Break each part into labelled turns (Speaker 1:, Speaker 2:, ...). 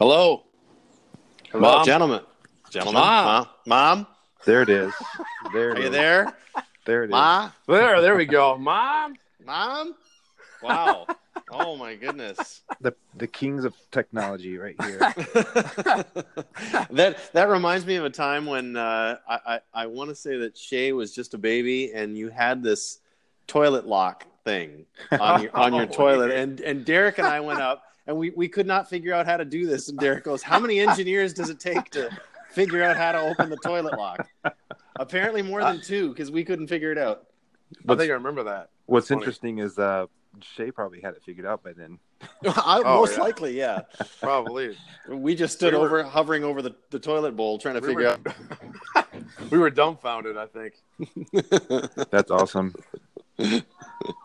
Speaker 1: Hello.
Speaker 2: Hello,
Speaker 1: Mom?
Speaker 2: gentlemen. Gentlemen.
Speaker 1: Mom.
Speaker 2: Mom. Mom.
Speaker 3: There it is. There it
Speaker 2: Are you
Speaker 3: is.
Speaker 2: there?
Speaker 3: There it is.
Speaker 2: Ma?
Speaker 1: There, there we go. Mom.
Speaker 2: Mom? Wow. oh my goodness.
Speaker 3: The the kings of technology right here.
Speaker 2: that that reminds me of a time when uh, I I, I want to say that Shay was just a baby and you had this toilet lock thing on your on your
Speaker 1: Oh,
Speaker 2: toilet and and Derek and I went up and we we could not figure out how to do this and Derek goes how many engineers does it take to figure out how to open the toilet lock apparently more than two because we couldn't figure it out
Speaker 1: I think I remember that.
Speaker 3: What's
Speaker 1: Funny.
Speaker 3: interesting is uh Shay probably had it figured out by then.
Speaker 2: I,
Speaker 1: Oh,
Speaker 2: most
Speaker 1: yeah.
Speaker 2: likely yeah
Speaker 1: Probably.
Speaker 2: we just stood
Speaker 1: We were-
Speaker 2: over hovering over the, the toilet bowl trying to
Speaker 1: We
Speaker 2: figure
Speaker 1: were, we were dumbfounded, I think.
Speaker 3: That's awesome.
Speaker 2: that is
Speaker 3: is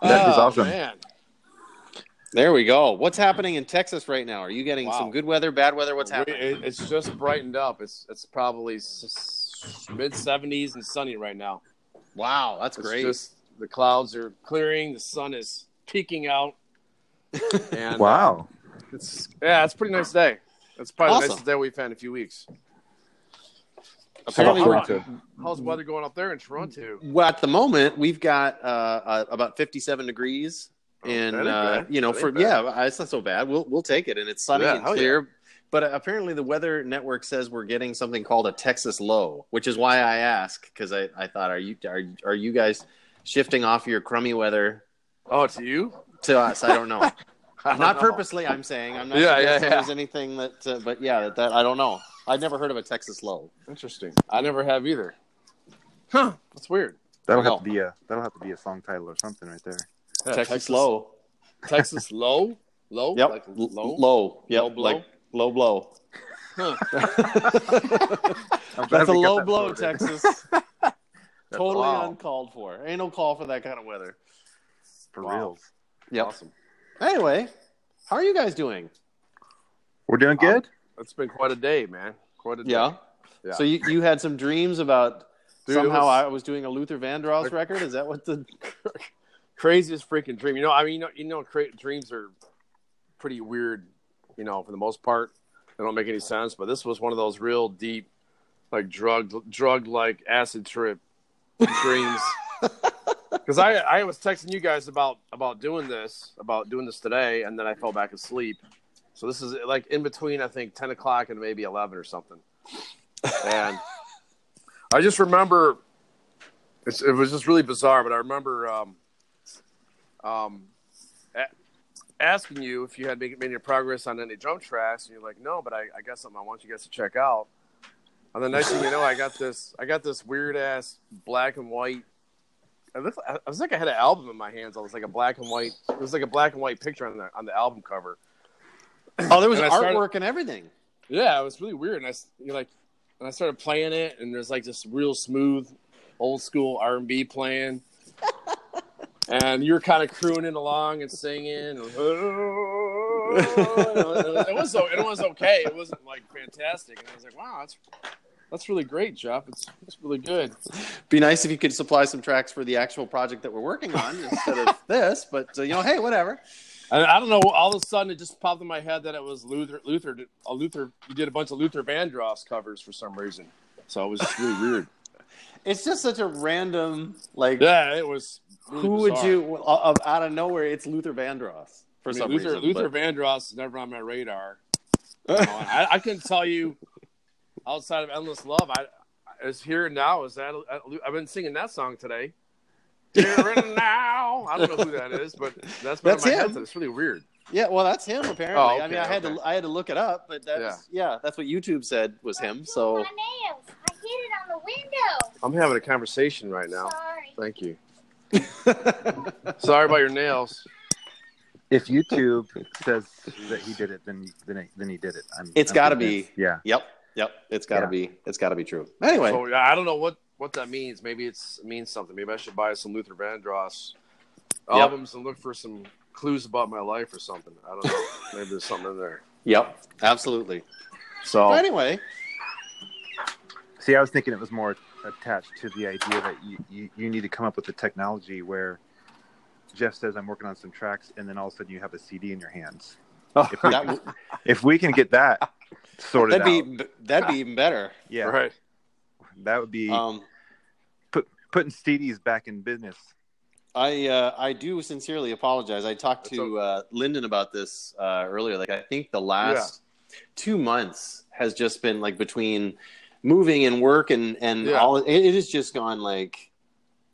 Speaker 3: awesome.
Speaker 1: Oh, Man.
Speaker 2: There we go. What's happening in Texas right now? Are you getting
Speaker 1: Wow.
Speaker 2: some good weather, bad weather? What's happening?
Speaker 1: it- it's just brightened up. It's it's probably mid 70s and sunny right now.
Speaker 2: wow, that's
Speaker 1: It's
Speaker 2: great.
Speaker 1: just the clouds are clearing, the sun is peeking out. And
Speaker 3: Wow.
Speaker 1: it's yeah, it's a pretty nice day. It's probably the nicest day we've had in a few weeks.
Speaker 2: Apparently,
Speaker 3: How
Speaker 2: we're-
Speaker 3: about Toronto?
Speaker 1: How's the weather going up there in Toronto?
Speaker 2: well, at the moment, we've got uh, uh, about 57 degrees.
Speaker 1: Oh,
Speaker 2: And,
Speaker 1: that
Speaker 2: uh, you know, for
Speaker 1: bad.
Speaker 2: yeah, it's not so bad. We'll, we'll take it. And it's sunny
Speaker 1: Yeah,
Speaker 2: and
Speaker 1: hell yeah.
Speaker 2: clear. But uh, apparently, the Weather Network says we're getting something called a Texas low, which is why I ask because I, I thought, are you are, are you guys shifting off your crummy weather
Speaker 1: Oh, to you?
Speaker 2: to us? I don't know.
Speaker 1: I don't
Speaker 2: not
Speaker 1: know.
Speaker 2: purposely i'm saying i'm not
Speaker 1: Yeah, yeah, yeah.
Speaker 2: there's anything that uh, but yeah that, that i don't know i've never heard of a texas low
Speaker 1: Interesting. I never have either. Huh? That's weird.
Speaker 3: That'll
Speaker 2: No.
Speaker 3: have to be a that'll have to be a song title or something right there.
Speaker 1: Yeah,
Speaker 2: texas, low
Speaker 1: Texas low. Low.
Speaker 2: yep
Speaker 1: Like low.
Speaker 2: low yep
Speaker 1: Low blow?
Speaker 2: like low blow
Speaker 1: Huh.
Speaker 2: That's a low
Speaker 3: that
Speaker 2: blow texas totally
Speaker 1: Wow.
Speaker 2: uncalled for ain't no call for that kind of weather
Speaker 3: For
Speaker 1: Wow.
Speaker 3: reals.
Speaker 2: yep
Speaker 1: Awesome.
Speaker 2: anyway how are you guys doing
Speaker 3: We're doing good?
Speaker 1: Um, it's been quite a day, man. Quite a day.
Speaker 2: yeah,
Speaker 1: Yeah.
Speaker 2: so you, you had some dreams about
Speaker 1: Dude,
Speaker 2: somehow
Speaker 1: was-
Speaker 2: i was doing a luther vandross record is that what the
Speaker 1: Craziest freaking dream. You know, I mean, you know, you know, cra- dreams are pretty weird. You know, for the most part, they don't make any sense. But this was one of those real deep, like drug, drug like acid trip dreams. Because I, I was texting you guys about about doing this, about doing this today, and then I fell back asleep. So this is like in between, I think, ten o'clock and maybe eleven or something. And I just remember, it's, it was just really bizarre. But I remember um, um, a- asking you if you had made, made any progress on any drum tracks, and you're like, no, but I, I got something I want you guys to check out. And the next thing you know, I got this, I got this weird ass black and white. Looked, I was like I had an album in my hands. I was like a black and white. It was like a black and white picture on the on the album cover.
Speaker 2: oh there was
Speaker 1: And I started-
Speaker 2: artwork and everything
Speaker 1: Yeah, it was really weird. And I, you're like, and I started playing it, and there's like this real smooth, old school R and B playing, and you're kind of crooning along and singing. it was it was okay. It wasn't like fantastic, and I was like, wow, that's that's really great, Geoff. It's it's really good.
Speaker 2: be nice if you could supply some tracks for the actual project that we're working on instead of this. But uh, you know, hey, whatever.
Speaker 1: And I don't know. All of a sudden, it just popped in my head that it was Luther. Luther, a Luther. You did a bunch of Luther Vandross covers for some reason, so it was just really weird.
Speaker 2: It's just such a random like.
Speaker 1: Yeah, it was. Really
Speaker 2: who would you of out of nowhere? It's Luther Vandross for
Speaker 1: I mean,
Speaker 2: some
Speaker 1: Luther,
Speaker 2: reason.
Speaker 1: Luther
Speaker 2: but-
Speaker 1: Vandross is never on my radar. You know, I, I couldn't tell you outside of Endless Love. I is here and now. Is that I've been singing that song today. Here and now. I don't know who that is, but that's been
Speaker 2: That's
Speaker 1: in my
Speaker 2: him.
Speaker 1: head. It's really weird.
Speaker 2: yeah, well, that's him apparently.
Speaker 1: Oh,
Speaker 2: I
Speaker 1: okay,
Speaker 2: mean, I had
Speaker 1: okay.
Speaker 2: to I had to look it up, but that's yeah. that's what YouTube said was him. So
Speaker 4: My nails. I hit it on the window.
Speaker 1: I'm having a conversation right now.
Speaker 4: Sorry.
Speaker 1: Thank you. Sorry about your nails.
Speaker 3: If YouTube says that he did it, then then he, then he did it. I'm,
Speaker 2: It's
Speaker 3: I'm
Speaker 2: gotta be.
Speaker 3: Yeah.
Speaker 2: yep, yep. It's got to
Speaker 3: Yeah.
Speaker 2: be. It's got to be true. Anyway,
Speaker 1: So I don't know what what that means. Maybe it's it means something. Maybe I should buy some Luther Vandross
Speaker 2: Yep.
Speaker 1: albums and look for some clues about my life or something. I don't know. Maybe there's something in there.
Speaker 2: yep, absolutely.
Speaker 1: So
Speaker 2: But anyway,
Speaker 3: See, I was thinking it was more attached to the idea that you, you, you need to come up with the technology where Geoff says I'm working on some tracks, and then all of a sudden you have a CD in your hands. If we,
Speaker 2: That, w-
Speaker 3: if we can get that sorted
Speaker 2: that'd
Speaker 3: out,
Speaker 2: be that'd be even better.
Speaker 3: yeah,
Speaker 1: Right.
Speaker 3: that would be
Speaker 2: Um,
Speaker 3: put, putting Steedies back in business.
Speaker 2: I uh, I do sincerely apologize. I talked
Speaker 1: That's
Speaker 2: to uh, Lyndon about this uh, earlier. Like I think the last two months has just been like between moving and work and and
Speaker 1: Yeah.
Speaker 2: all. It, it has just gone like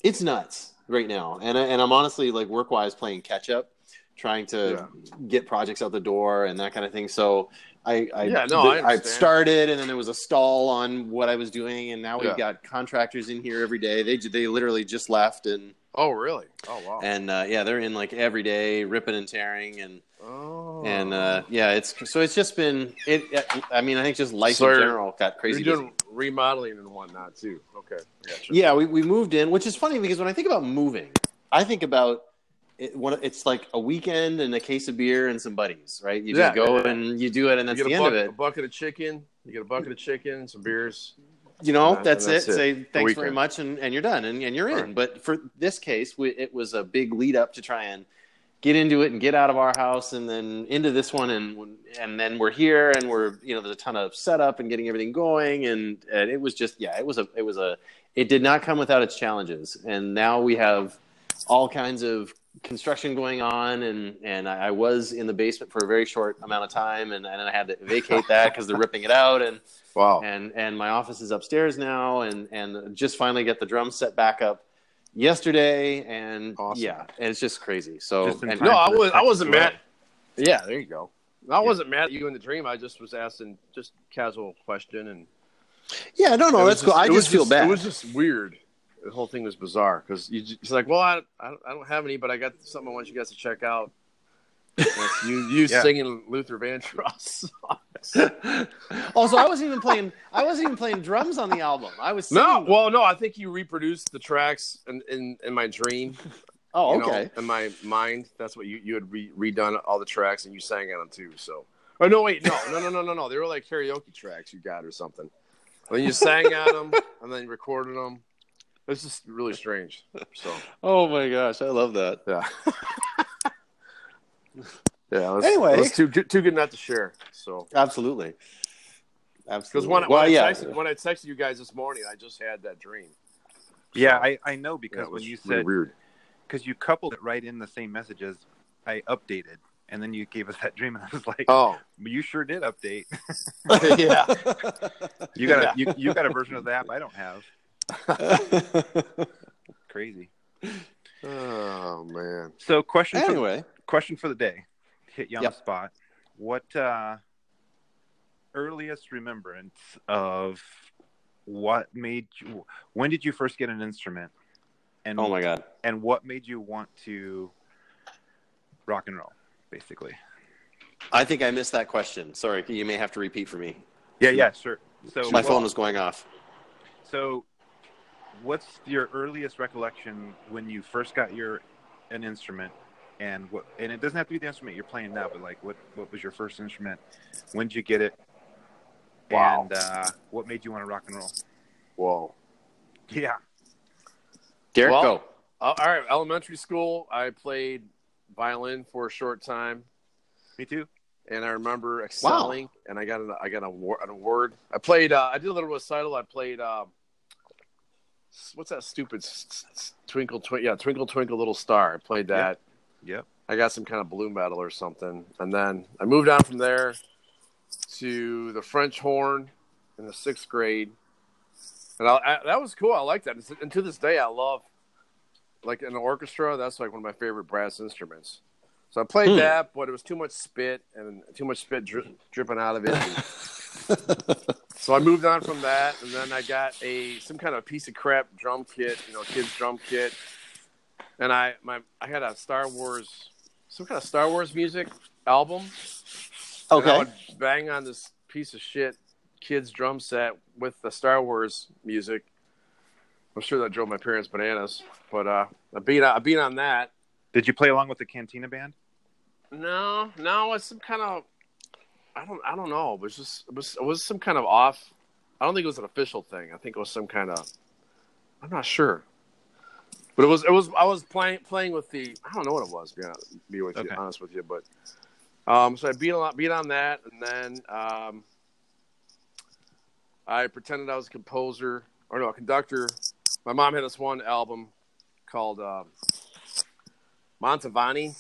Speaker 2: it's nuts right now. And I, and I'm honestly like work wise playing catch up, trying to get projects out the door and that kind of thing. So. I I,
Speaker 1: Yeah, no, I
Speaker 2: I started and then there was a stall on what I was doing and now we've
Speaker 1: Yeah.
Speaker 2: got contractors in here every day. They they literally just left and
Speaker 1: Oh, really? Oh, wow.
Speaker 2: and uh, yeah, they're in like every day, ripping and tearing, and
Speaker 1: oh.
Speaker 2: and uh, yeah, it's so it's just been it. I mean, I think just life
Speaker 1: So
Speaker 2: in general got crazy.
Speaker 1: You're doing remodeling and whatnot too. Okay. Gotcha.
Speaker 2: Yeah, we we moved in, which is funny because when I think about moving, I think about it, it's like a weekend and a case of beer and some buddies, right? You just
Speaker 1: Yeah.
Speaker 2: go and you do it, and that's the
Speaker 1: a,
Speaker 2: end of
Speaker 1: a bucket of chicken. You get a bucket of chicken, some beers.
Speaker 2: You know, that's,
Speaker 1: that's
Speaker 2: it.
Speaker 1: it.
Speaker 2: Say thanks very much, and, and you're done, and, and you're in.
Speaker 1: Right.
Speaker 2: But for this case, we, it was a big lead up to try and get into it and get out of our house, and then into this one, and and then we're here, and we're you know there's a ton of setup and getting everything going, and, and it was just yeah, it was a it was a it did not come without its challenges, and now we have all kinds of construction going on and and I I was in the basement for a very short amount of time and, and I had to vacate that because they're ripping it out and
Speaker 1: Wow.
Speaker 2: and and my office is upstairs now and and just finally get the drum set back up yesterday and
Speaker 1: Awesome.
Speaker 2: yeah and it's just crazy so
Speaker 3: Just
Speaker 2: and-
Speaker 1: No, I was I wasn't
Speaker 3: as well.
Speaker 1: mad. Yeah, there you go. I wasn't mad at you in the dream. I just was asking just casual question and
Speaker 2: yeah no no
Speaker 1: was
Speaker 2: that's cool i
Speaker 1: it was
Speaker 2: just feel bad
Speaker 1: It was just weird. The whole thing was bizarre because you it's like, well, I, I don't- I don't have any, but I got something I want you guys to check out. You you
Speaker 3: Yeah.
Speaker 1: singing Luther Vandross.
Speaker 2: also i wasn't even playing i wasn't even playing drums on the album i was
Speaker 1: no, well, no, I think you reproduced the tracks in in, in my dream.
Speaker 2: oh
Speaker 1: you know,
Speaker 2: okay
Speaker 1: in my mind, that's what you you had re- redone all the tracks and you sang on them too. So, oh no, wait, no, no, no, no, no, no. They were like karaoke tracks you got or something. And then you sang on them and then you recorded them. It's just really strange. So.
Speaker 2: oh my gosh i love that
Speaker 1: Yeah. yeah. It was,
Speaker 2: Anyway.
Speaker 1: it was too too good not to share. So
Speaker 2: absolutely absolutely
Speaker 1: when, when
Speaker 2: well
Speaker 1: I
Speaker 2: yeah
Speaker 1: texted, when I texted you guys this morning, I just had that dream.
Speaker 3: Yeah, I, I know because
Speaker 1: it
Speaker 3: when you
Speaker 1: really
Speaker 3: said
Speaker 1: weird.
Speaker 3: because you coupled it right in the same messages, I updated, and then you gave us that dream, and I was like,
Speaker 1: Oh
Speaker 3: "You sure did update.
Speaker 1: yeah.
Speaker 3: You got
Speaker 1: Yeah.
Speaker 3: a you, you got a version of the app I don't have. Crazy."
Speaker 1: Oh man.
Speaker 3: So, question for,
Speaker 2: anyway
Speaker 3: question for the day. Hit you on
Speaker 2: Yep.
Speaker 3: the spot. What uh, earliest remembrance of what made you? When did you first get an instrument? And
Speaker 2: oh my god
Speaker 3: and what made you want to rock and roll? Basically.
Speaker 2: i think i missed that question sorry you may have to repeat for me
Speaker 3: Yeah. Yeah. Sure. So
Speaker 2: my
Speaker 3: well,
Speaker 2: phone was going off
Speaker 3: So, what's your earliest recollection when you first got your an instrument, and what? And it doesn't have to be the instrument you're playing now, but like, what what was your first instrument? When did you get it?
Speaker 1: Wow.
Speaker 3: And uh, what made you want to rock and roll?
Speaker 1: Whoa.
Speaker 3: Yeah.
Speaker 2: derek
Speaker 1: Well-
Speaker 2: go
Speaker 1: Uh, all right. Elementary school, I played violin for a short time.
Speaker 3: Me too.
Speaker 1: and I remember excelling, wow. and I got an I got an award. An award. I played. Uh, I did a little recital. I played. Um, what's that stupid twinkle twinkle? Yeah, twinkle twinkle little star. I played that.
Speaker 3: Yep.
Speaker 1: I got some kind of balloon medal or something, and then I moved on from there to the French horn in the sixth grade, and I, I, that was cool. I like that, and to this day, I love like an orchestra. That's like one of my favorite brass instruments. So I played
Speaker 2: Hmm.
Speaker 1: that, but it was too much spit and too much spit dri- dripping out of it. so I moved on from that, and then I got a some kind of piece of crap drum kit, you know, kids drum kit, and I my I had a Star Wars, some kind of Star Wars music album. And I would bang on this piece of shit kids drum set with the Star Wars music. I'm sure that drove my parents bananas, but uh, I beat I beat on that.
Speaker 3: Did you play along with the Cantina band?
Speaker 1: No, no, it's some kind of I don't I don't know. It was just it was it was some kind of off. I don't think it was an official thing. I think it was some kind of I'm not sure. But it was it was I was playing playing with the I don't know what it was. Be honest, be with
Speaker 3: Okay.
Speaker 1: you honest with you, but Um, so I beat a lot, beat on that, and then um, I pretended I was a composer or no, a conductor. My mom had this one album called uh, Mantovani.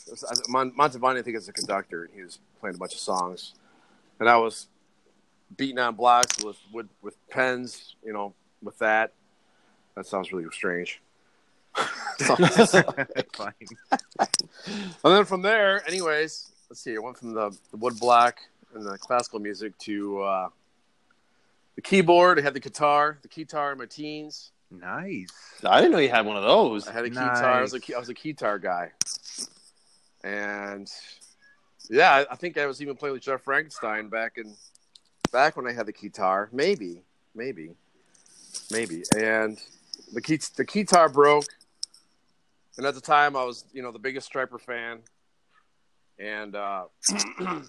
Speaker 1: Mon- Mantovani, I think, is a conductor, and he was playing a bunch of songs, and I was beating on blocks with with, with pens, you know, with that. That sounds really strange.
Speaker 3: Fine.
Speaker 1: And then from there, anyways, let's see. I went from the, the wood block and the classical music to uh, the keyboard. I had the guitar, the guitar in my teens.
Speaker 3: Nice.
Speaker 2: I didn't know you had one of those.
Speaker 1: I had a guitar. I was a
Speaker 3: Nice.
Speaker 1: I was a guitar guy, and yeah, I, think I was even playing with Jeff Frankenstein back in back when I had the guitar. Maybe, maybe, maybe. And the key the guitar broke, and at the time I was you know the biggest Stryper fan, and uh,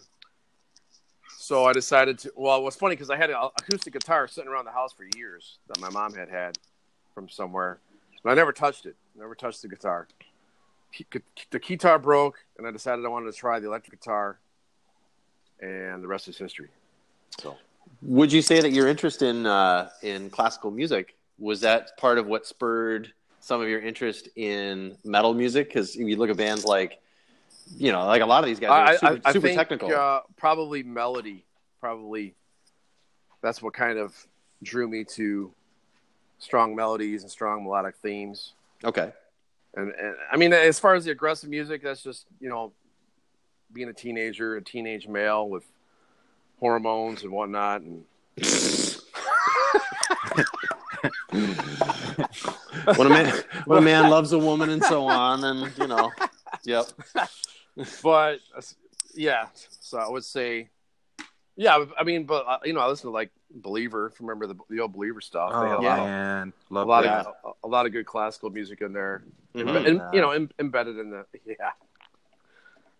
Speaker 1: so I decided to. Well, it was funny because I had an acoustic guitar sitting around the house for years that my mom had had from somewhere, and I never touched it. Never touched the guitar. The guitar broke, and I decided I wanted to try the electric guitar, and the rest is history. So
Speaker 2: Would you say that your interest in uh, in classical music was that part of what spurred some of your interest in metal music? Because you look at bands like, you know, like a lot of these guys are
Speaker 1: I,
Speaker 2: super,
Speaker 1: I, I
Speaker 2: super
Speaker 1: think,
Speaker 2: technical.
Speaker 1: Uh, probably melody. Probably that's what kind of drew me to strong melodies and strong melodic themes.
Speaker 2: okay.
Speaker 1: And, and I mean, as far as the aggressive music, that's just you know, being a teenager, a teenage male with hormones and whatnot, and
Speaker 2: when a man when a man loves a woman and so on, and you know, yep.
Speaker 1: but uh, yeah, so I would say, yeah, I mean, but uh, you know, I listen to like Believer. If you remember the, the old Believer stuff, they had
Speaker 3: Oh
Speaker 1: a
Speaker 2: Yeah.
Speaker 1: lot,
Speaker 3: man,
Speaker 1: a lot
Speaker 3: that.
Speaker 1: of a, a lot of good classical music in there,
Speaker 2: Mhm.
Speaker 1: and you know, em, embedded in the yeah.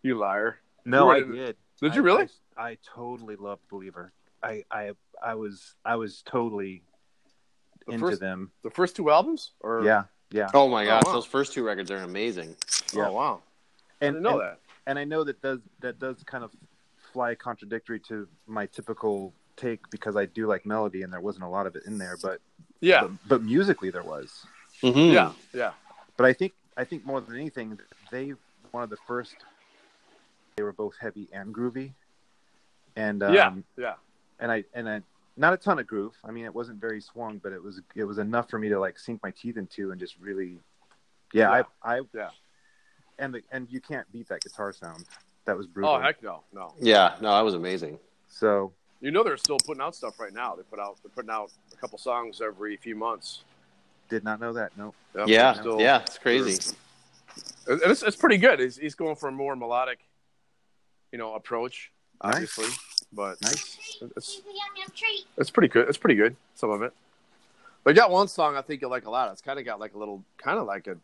Speaker 1: You liar!
Speaker 3: No,
Speaker 1: You
Speaker 3: I
Speaker 1: were-
Speaker 3: did.
Speaker 1: Did you
Speaker 3: I-
Speaker 1: really?
Speaker 3: I, I totally loved Believer. I, I, I was, I was totally
Speaker 1: The
Speaker 3: into
Speaker 1: first-
Speaker 3: them.
Speaker 1: The first two albums, or
Speaker 3: Yeah, yeah.
Speaker 2: Oh my gosh,
Speaker 1: wow.
Speaker 2: those first two records are amazing.
Speaker 3: Yeah.
Speaker 1: oh wow, I
Speaker 3: And
Speaker 1: didn't know
Speaker 3: and,
Speaker 1: that.
Speaker 3: and I know that does that does kind of fly contradictory to my typical take because I do like melody and there wasn't a lot of it in there, but
Speaker 1: Yeah,
Speaker 3: but, but musically there was.
Speaker 2: Mhm.
Speaker 1: yeah, yeah.
Speaker 3: But I think I think more than anything, they one of the first. They were both heavy and groovy, and um,
Speaker 1: yeah, yeah.
Speaker 3: and I and I not a ton of groove. I mean, it wasn't very swung, but it was it was enough for me to like sink my teeth into and just really, yeah.
Speaker 1: Yeah.
Speaker 3: I I
Speaker 1: Yeah.
Speaker 3: and the and you can't beat that guitar sound. That was oh, brutal.
Speaker 1: Oh heck no, no.
Speaker 2: Yeah, no, that was amazing.
Speaker 3: So
Speaker 1: You know they're still putting out stuff right now. They put out they're putting out a couple songs every few months.
Speaker 3: did not know that. No.
Speaker 1: Yep,
Speaker 2: yeah,
Speaker 1: still-
Speaker 2: yeah, it's crazy.
Speaker 1: And it's, it's pretty good. He's, he's going for a more melodic, you know, approach,
Speaker 3: Nice.
Speaker 1: obviously. But
Speaker 3: Nice.
Speaker 1: it's
Speaker 4: Yum yum
Speaker 1: it's pretty good. It's pretty good. Some of it. But got one song I think you'll like a lot. It's kind of got like a little, kind of like a,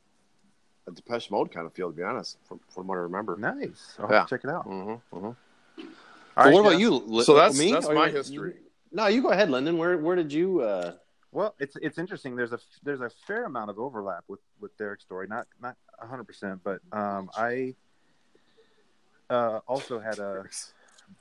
Speaker 1: a Depeche Mode kind of feel, to be honest, from, from what I remember.
Speaker 3: Nice. I'll
Speaker 1: Yeah.
Speaker 3: have to check it out.
Speaker 1: Mm-hmm, mm-hmm.
Speaker 3: All
Speaker 2: So
Speaker 3: right,
Speaker 2: what about you? Li-
Speaker 1: So that's
Speaker 2: me?
Speaker 1: that's
Speaker 2: Or
Speaker 1: my
Speaker 2: you-
Speaker 1: history.
Speaker 2: No, you go ahead, Lyndon. Where where did you? Uh...
Speaker 3: Well, it's it's interesting. There's a there's a fair amount of overlap with with Derek's story. Not not 100, percent but um, I uh, also had a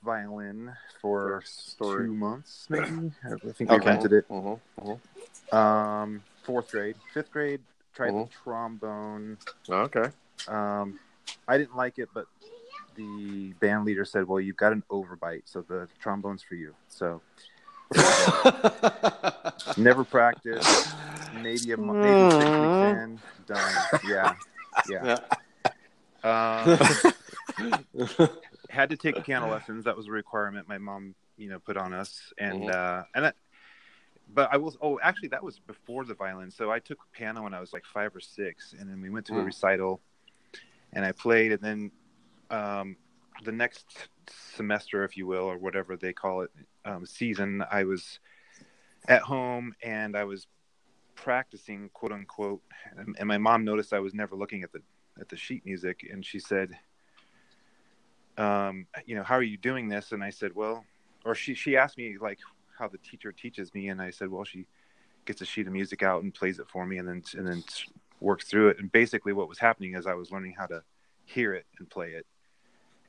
Speaker 3: violin for
Speaker 1: story.
Speaker 3: two months, maybe. I think I
Speaker 2: Okay.
Speaker 3: rented it.
Speaker 1: Mm-hmm, mm-hmm.
Speaker 3: Um, fourth grade, fifth grade, tried
Speaker 1: Mhm.
Speaker 3: the trombone.
Speaker 1: Okay.
Speaker 3: Um, I didn't like it, but the band leader said, "Well, you've got an overbite, so the trombone's for you." So never practiced. Maybe a maybe six weekend done. Yeah, yeah. Um, had to take piano lessons. That was a requirement my mom, you know, put on us. And
Speaker 2: Mhm.
Speaker 3: uh, and that, but I was oh actually that was before the violin. So I took piano when I was like five or six, and then we went to a
Speaker 2: Mm.
Speaker 3: recital, and I played, and then um, the next semester, if you will, or whatever they call it, um, season, I was at home and I was practicing, quote unquote, and, and my mom noticed I was never looking at the at the sheet music, and she said, um, "You know, how are you doing this?" And I said, "Well," or she she asked me like how the teacher teaches me, and I said, "Well, she gets a sheet of music out and plays it for me, and then and then works through it." And basically, what was happening is I was learning how to hear it and play it,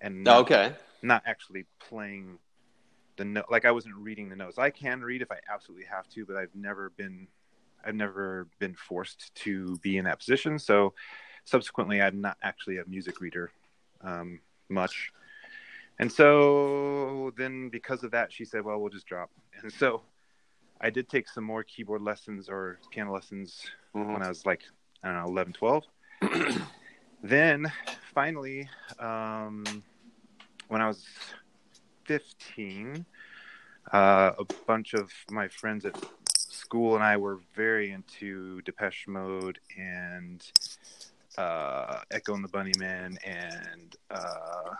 Speaker 3: and not,
Speaker 2: okay.
Speaker 3: not actually playing the note. Like I wasn't reading the notes. I can read if I absolutely have to, but I've never been, I've never been forced to be in that position. So subsequently, I'm not actually a music reader um, much. And so then because of that, she said, well, we'll just drop. And so I did take some more keyboard lessons or piano lessons
Speaker 1: Mhm.
Speaker 3: when I was like, I don't know, 11, 12. then finally, um, when I was 15, uh, a bunch of my friends at school and I were very into Depeche Mode and uh, Echo and the Bunnymen and uh,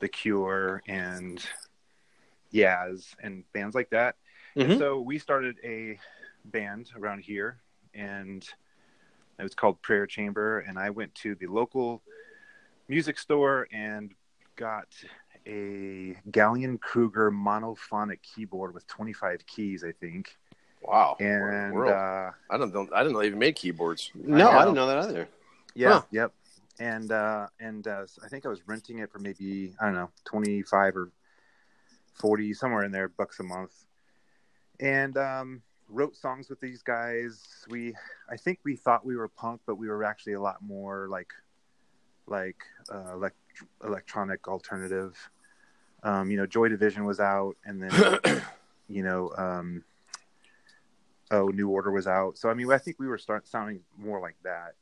Speaker 3: The Cure and Yaz and bands like that. And
Speaker 2: Mhm.
Speaker 3: so we started a band around here, and it was called Prayer Chamber. And I went to the local music store and got a Gallien-Krueger monophonic keyboard with 25 keys, I think.
Speaker 1: Wow.
Speaker 3: And uh,
Speaker 1: I don't know. I didn't know they even made keyboards.
Speaker 2: No,
Speaker 3: I
Speaker 2: I, didn't know that either.
Speaker 3: yeah,
Speaker 1: Huh.
Speaker 3: yep. And uh, and uh, I think I was renting it for maybe I don't know 25 or 40 somewhere in there bucks a month. And um, wrote songs with these guys. We I think we thought we were punk, but we were actually a lot more like like uh, elect- electronic alternative. Um, you know, Joy Division was out, and then you know, um, oh, New Order was out. So I mean, I think we were start sounding more like that.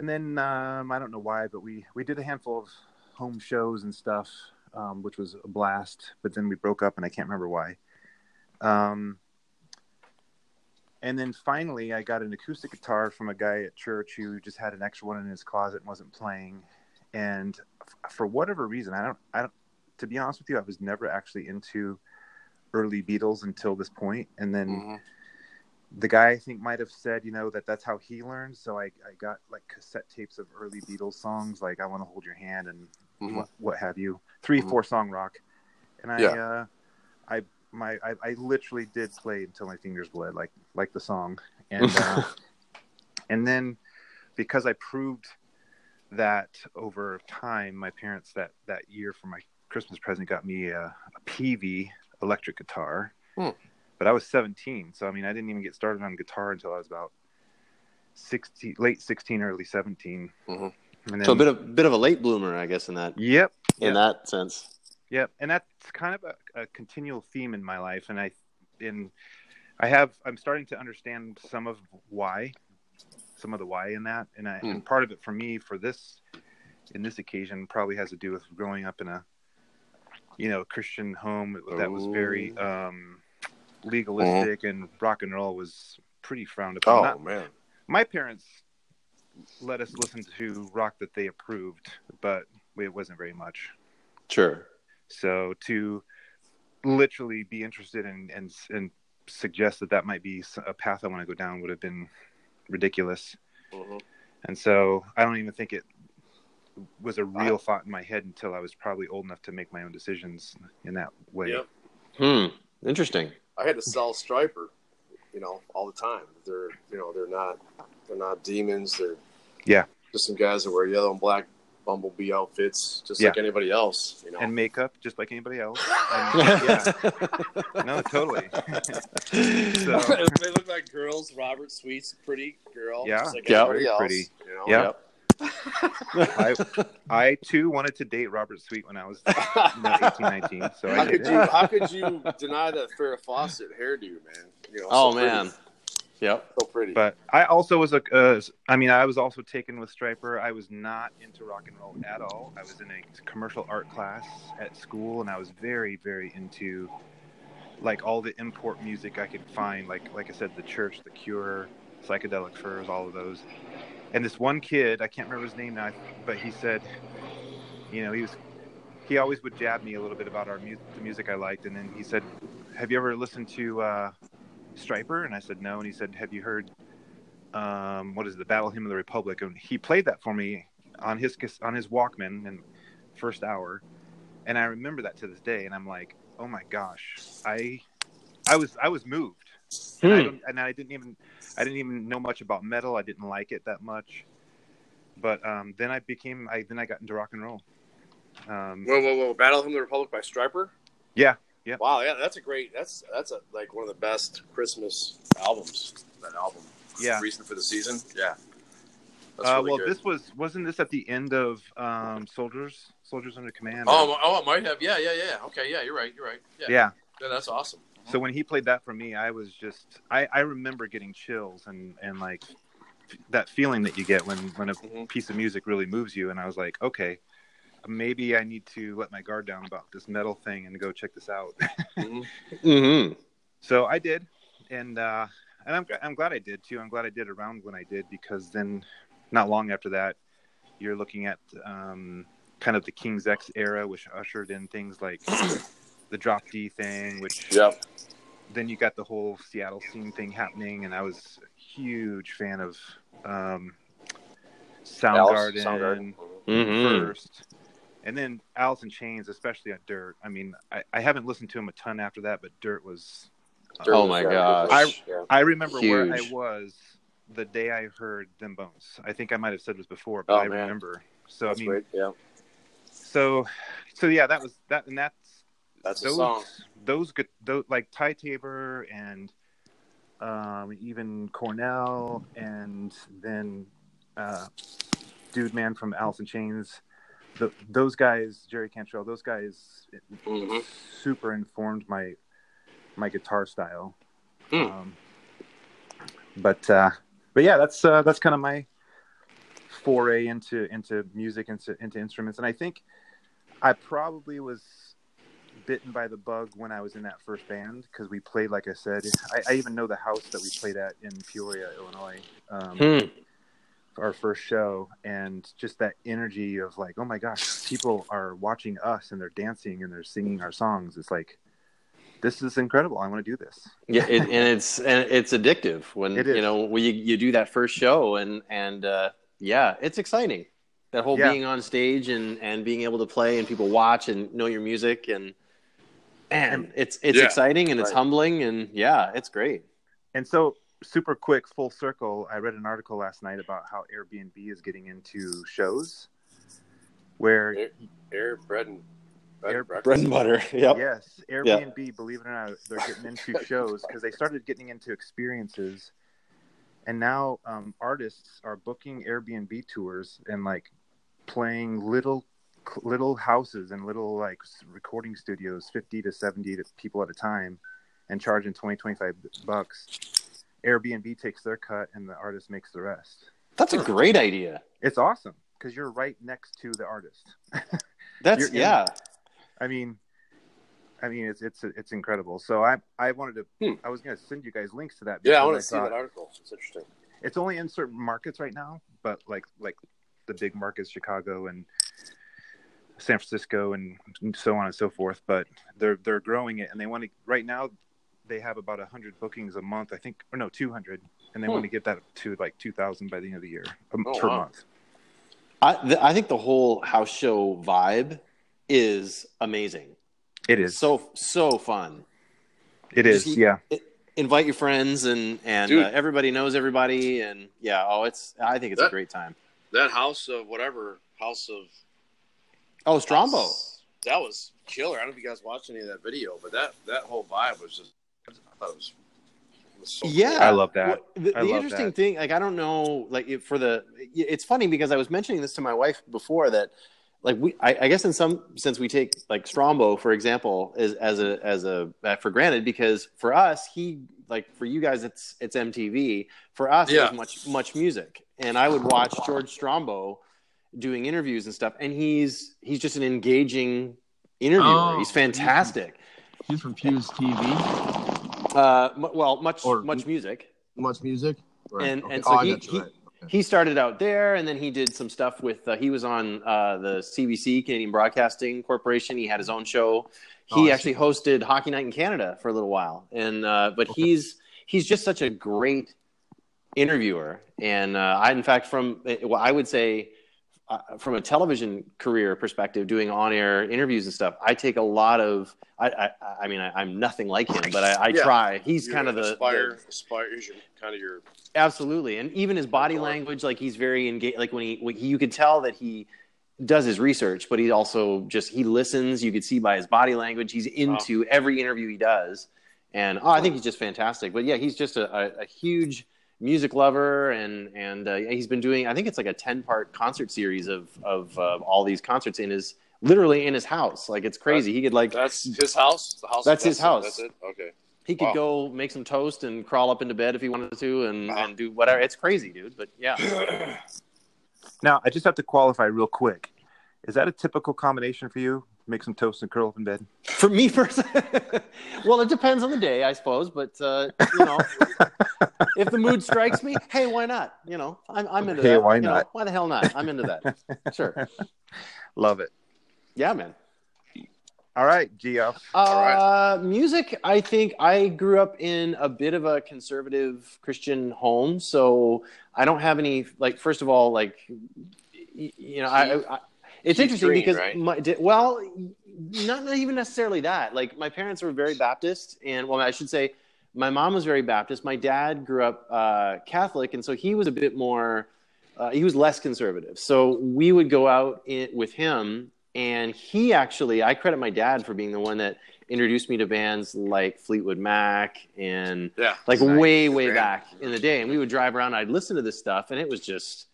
Speaker 3: And then um, I don't know why, but we we did a handful of home shows and stuff, um, which was a blast. But then we broke up, and I can't remember why. Um, and then finally, I got an acoustic guitar from a guy at church who just had an extra one in his closet and wasn't playing. And f- for whatever reason, I don't, I don't. To be honest with you, I was never actually into early Beatles until this. And then
Speaker 1: Mhm.
Speaker 3: The guy I think might have said, you know, that that's how he learned. So I, I got like cassette tapes of early Beatles songs, like "I Want to Hold Your Hand" and
Speaker 1: Mhm.
Speaker 3: what, what have you, 3
Speaker 1: Mhm.
Speaker 3: four song rock. And I,
Speaker 1: Yeah.
Speaker 3: uh, I, my, I, I literally did play until my fingers bled, like like the song. And uh, and then because I proved that over time, my parents that that year for my Christmas present got me a, a Peavey electric guitar.
Speaker 1: Hmm.
Speaker 3: But I was 17, so I mean, I didn't even get started on guitar until I was about 16, late 16, early 17.
Speaker 1: Mhm.
Speaker 3: And then,
Speaker 2: So a bit of bit of a late bloomer, I guess, in that
Speaker 3: yep,
Speaker 2: in
Speaker 3: yep.
Speaker 2: that sense.
Speaker 3: Yep, and that's kind of a, a continual theme in my life, and I, in, I have, I'm starting to understand some of why, some of the why in that, and I,
Speaker 1: Hmm.
Speaker 3: and part of it for me for this, in this occasion, probably has to do with growing up in a, you know, Christian home that was very um, legalistic, and rock and roll was pretty frowned
Speaker 1: Oh
Speaker 3: upon. Not-
Speaker 1: man.
Speaker 3: my parents let us listen to rock that they approved, but it wasn't very much.
Speaker 2: Sure.
Speaker 3: So to literally be interested in and and suggest that that might be a path I want to go down would have been ridiculous.
Speaker 1: Mhm.
Speaker 3: And so I don't even think it was a real thought in my head until I was probably old enough to make my own decisions in that way.
Speaker 1: Yep.
Speaker 2: Hmm. Interesting.
Speaker 1: I had to sell Stryper, you know, all the time. They're, you know, they're not, they're not demons. They're
Speaker 3: Yeah.
Speaker 1: just some guys that wear yellow and black bumblebee outfits, just
Speaker 3: Yeah.
Speaker 1: like anybody else. You know,
Speaker 3: And makeup just like anybody else. And, yeah. No, totally. so,
Speaker 1: they look like girls. Robert Sweet's a pretty girl,
Speaker 3: Yeah.
Speaker 1: just like
Speaker 2: Yeah.
Speaker 1: everybody else.
Speaker 3: Pretty.
Speaker 1: You know?
Speaker 3: Yeah.
Speaker 2: Yep.
Speaker 3: I, I too wanted to date Robert Sweet when I was you know, 18, 19. So I
Speaker 1: how
Speaker 3: did
Speaker 1: could you? How could you deny that Farrah Fawcett hairdo, man? You know,
Speaker 2: Oh
Speaker 1: so pretty.
Speaker 2: man. Yep.
Speaker 1: so pretty.
Speaker 3: But I also was a, uh, I mean, I was also taken with Stryper. I was not into rock and roll at all. I was in a commercial art class at school, and I was very, very into like all the import music I could find. Like, like I said, The Church, The Cure, Psychedelic Furs, all of those. And this one kid, I can't remember his name now, but he said, you know, he was, he always would jab me a little bit about our mu- the music I liked, and then he said, "Have you ever listened to?" Uh, Stryper? And I said no. And he said, Have you heard um, what is it, the Battle Hymn of the Republic? And he played that for me on his on his Walkman in first hour, and I remember that to this day. And I'm like, Oh my gosh, I I was I was moved, and, I,
Speaker 2: Hmm.
Speaker 3: and I didn't even I didn't even know much about metal. I didn't like it that much, but um, then I became I then I got into rock and roll. Um,
Speaker 1: Whoa, whoa, whoa! Battle from the Republic by Stryper.
Speaker 3: yeah, yeah.
Speaker 1: Wow, yeah, that's a great. That's that's a like one of the best Christmas albums. That album.
Speaker 3: Yeah.
Speaker 1: Reason for the season. Yeah. That's
Speaker 3: Uh,
Speaker 1: really
Speaker 3: well,
Speaker 1: good.
Speaker 3: this was wasn't this at the end of um, Soldiers Soldiers Under Command?
Speaker 1: Oh, oh, it might have. Yeah, yeah, yeah. Okay, yeah, you're right. You're right. Yeah,
Speaker 3: yeah.
Speaker 1: Yeah, that's awesome.
Speaker 3: So when he played that for me, I was just I, I remember getting chills and and like that feeling that you get when when a
Speaker 1: Mhm.
Speaker 3: piece of music really moves you. And I was like, okay, maybe I need to let my guard down about this metal thing and go check this out.
Speaker 1: Mhm.
Speaker 2: Mm-hmm.
Speaker 3: so I did, and uh, and I'm I'm glad I did too. I'm glad I did around when I did because then, not long after that, you're looking at um, kind of the King's X era, which ushered in things like the Drop D thing, which
Speaker 1: Yep.
Speaker 3: then you got the whole Seattle scene thing happening, and I was a huge fan of um, Soundgarden,
Speaker 1: Soundgarden.
Speaker 2: Mm-hmm.
Speaker 3: first, and then Alice in Chains, especially on Dirt. I mean, I, I haven't listened to him a ton after that, but Dirt was.
Speaker 1: Dirt
Speaker 2: Oh
Speaker 1: was
Speaker 2: my gosh.
Speaker 3: I-
Speaker 1: Yeah.
Speaker 3: I remember where I was the day I heard Them Bones. I think I might have said this before, but
Speaker 1: Oh,
Speaker 3: I
Speaker 1: man.
Speaker 3: remember. So
Speaker 1: That's
Speaker 3: I mean,
Speaker 1: great. Yeah,
Speaker 3: so so yeah, that was that, and that's
Speaker 1: that's a
Speaker 3: those
Speaker 1: song.
Speaker 3: those good those like Ty Tabor and um, even Cornell and then uh, Dude Man from Alice in Chains. The, those guys, Jerry Cantrell, those guys
Speaker 1: Mhm.
Speaker 3: super informed my my guitar style.
Speaker 1: Hmm.
Speaker 3: Um, but uh, but yeah, that's uh, that's kind of my foray into into music into into instruments, and I think I probably was bitten by the bug when I was in that first band because we played, like I said, I, I even know the house that we played at in Peoria, Illinois. Um,
Speaker 2: Hmm.
Speaker 3: for our first show and just that energy of like oh my gosh people are watching us and they're dancing and they're singing our songs it's like this is incredible i want to do this
Speaker 2: Yeah, it, and it's and it's addictive when
Speaker 3: It
Speaker 2: you know when you, you do that first show and and uh, yeah, it's exciting. That whole
Speaker 3: Yeah.
Speaker 2: being on stage and and being able to play and people watch and know your music and and it's it's
Speaker 1: Yeah,
Speaker 2: exciting and it's
Speaker 1: right.
Speaker 2: humbling and yeah, it's great.
Speaker 3: and so super quick full circle i read an article last night about how airbnb is getting into shows where
Speaker 1: Air, air bread and bread
Speaker 3: Air-
Speaker 1: and breakfast.
Speaker 2: Bread and butter. Yep.
Speaker 3: Yes, Airbnb, believe it or not, they're getting into shows because they started getting into experiences, and now um, artists are booking Airbnb tours and like playing little little houses and little like recording studios, fifty to seventy to people at a time, and charging 20, 25 bucks. Airbnb takes their cut and the artist makes the rest.
Speaker 2: That's a great idea.
Speaker 3: It's awesome because you're right next to the artist.
Speaker 2: That's
Speaker 3: in-
Speaker 2: yeah.
Speaker 3: I mean, I mean, it's it's it's incredible. So I I wanted to
Speaker 1: Hmm.
Speaker 3: I was going to send you guys links to that.
Speaker 1: Yeah, I want to see
Speaker 3: thought-
Speaker 1: that article. It's interesting.
Speaker 3: It's only in certain markets right now, but like like the big markets, Chicago and San Francisco, and so on and so forth. But they're they're growing it, and they want to. Right now, they have about hundred bookings a month. I think, or no, two hundred, and they
Speaker 1: Hmm.
Speaker 3: want to get that to like two thousand by the end of the year um,
Speaker 1: Oh,
Speaker 3: per
Speaker 1: wow.
Speaker 3: month.
Speaker 2: I th- I think the whole house show vibe is amazing.
Speaker 3: It is.
Speaker 2: So so fun.
Speaker 3: it is.
Speaker 2: just-
Speaker 3: Yeah.
Speaker 2: Invite your friends and and
Speaker 1: Dude.
Speaker 2: uh, everybody knows everybody and yeah. Oh, it's I think it's a great time.
Speaker 1: That house of whatever house of
Speaker 2: Oh, Strombo.
Speaker 1: That was killer. I don't know if you guys watched any of that video, but that that whole vibe was just. I thought it was. it was so
Speaker 2: Yeah,
Speaker 3: I love that.
Speaker 2: Well, the the
Speaker 3: love
Speaker 2: interesting
Speaker 3: that.
Speaker 2: thing, like I don't know, like if for the, it's funny because I was mentioning this to my wife before that, like we, I, I guess in some sense we take like Strombo for example as as a as a uh, for granted because for us he like for you guys it's it's MTV for us
Speaker 1: Yeah.
Speaker 2: it was much much music and I would watch George Strombo doing interviews and stuff and he's he's just an engaging interviewer
Speaker 5: Oh,
Speaker 2: he's fantastic
Speaker 5: He's from Fuse TV.
Speaker 2: uh m- well much
Speaker 5: Or-
Speaker 2: much music
Speaker 5: Much music. Right.
Speaker 2: And-
Speaker 5: okay.
Speaker 2: and so
Speaker 5: oh,
Speaker 2: he- he-
Speaker 5: right. Okay.
Speaker 2: he started out there and then he did some stuff with uh, he was on uh, the cbc canadian broadcasting corporation he had his own show
Speaker 5: Oh,
Speaker 2: he
Speaker 5: I
Speaker 2: actually hosted hockey night in canada for a little while and uh, but
Speaker 5: Okay.
Speaker 2: he's he's just such a great interviewer and uh, i in fact from uh, well, i would say uh, from a television career perspective doing on-air interviews and stuff i take a lot of i i, I mean I, i'm nothing like him but i, I
Speaker 1: Yeah.
Speaker 2: try he's
Speaker 1: You're
Speaker 2: kind of the,
Speaker 1: aspire.
Speaker 2: the
Speaker 1: Aspire is your kind of your.
Speaker 2: Absolutely, and even his body language, like he's very engaged. Like when he, when he, you could tell that he does his research, but he also just he listens. You could see by his body language, he's into every interview he does, and oh, I think he's just fantastic. But yeah, he's just a, a, a huge music lover, and and uh, he's been doing. I think it's like a ten part concert series of of uh, all these concerts in his literally in his house. Like it's crazy. he could like
Speaker 1: That's his house. The house.
Speaker 2: That's his
Speaker 1: it?
Speaker 2: house.
Speaker 1: That's it. Okay.
Speaker 2: he could
Speaker 1: wow.
Speaker 2: go make some toast and crawl up into bed if he wanted to, and
Speaker 1: Wow.
Speaker 2: and do whatever. It's crazy, dude. But yeah,
Speaker 3: Now, I just have to qualify real quick. Is that a typical combination for you? Make some toast and curl up in bed?
Speaker 2: for me personally, well, it depends on the day, I suppose. But uh, you know, if the mood strikes me, hey, why not? You know, I'm I'm into
Speaker 3: Hey,
Speaker 2: that.
Speaker 3: why
Speaker 2: You know,
Speaker 3: not?
Speaker 2: why the hell not? I'm into that. Sure.
Speaker 3: Love it.
Speaker 2: Yeah, man.
Speaker 3: All right, Gio.
Speaker 2: Uh, music. I think I grew up in a bit of a conservative Christian home, so I don't have any like. First of all, like y- you know, I, I it's
Speaker 1: Keith
Speaker 2: interesting
Speaker 1: Green,
Speaker 2: because
Speaker 1: right?
Speaker 2: my di- well, not, not even necessarily that. Like my parents were very Baptist, and well, I should say my mom was very Baptist. My dad grew up uh, Catholic, and so he was a bit more. Uh, he was less conservative, so we would go out in, with him, and he actually, I credit my dad for being the one that introduced me to bands like Fleetwood Mac and
Speaker 1: Yeah.
Speaker 2: like
Speaker 1: Nice.
Speaker 2: way, way
Speaker 1: Great.
Speaker 2: back in the day. And we would drive around, I'd listen to this stuff, and it was just,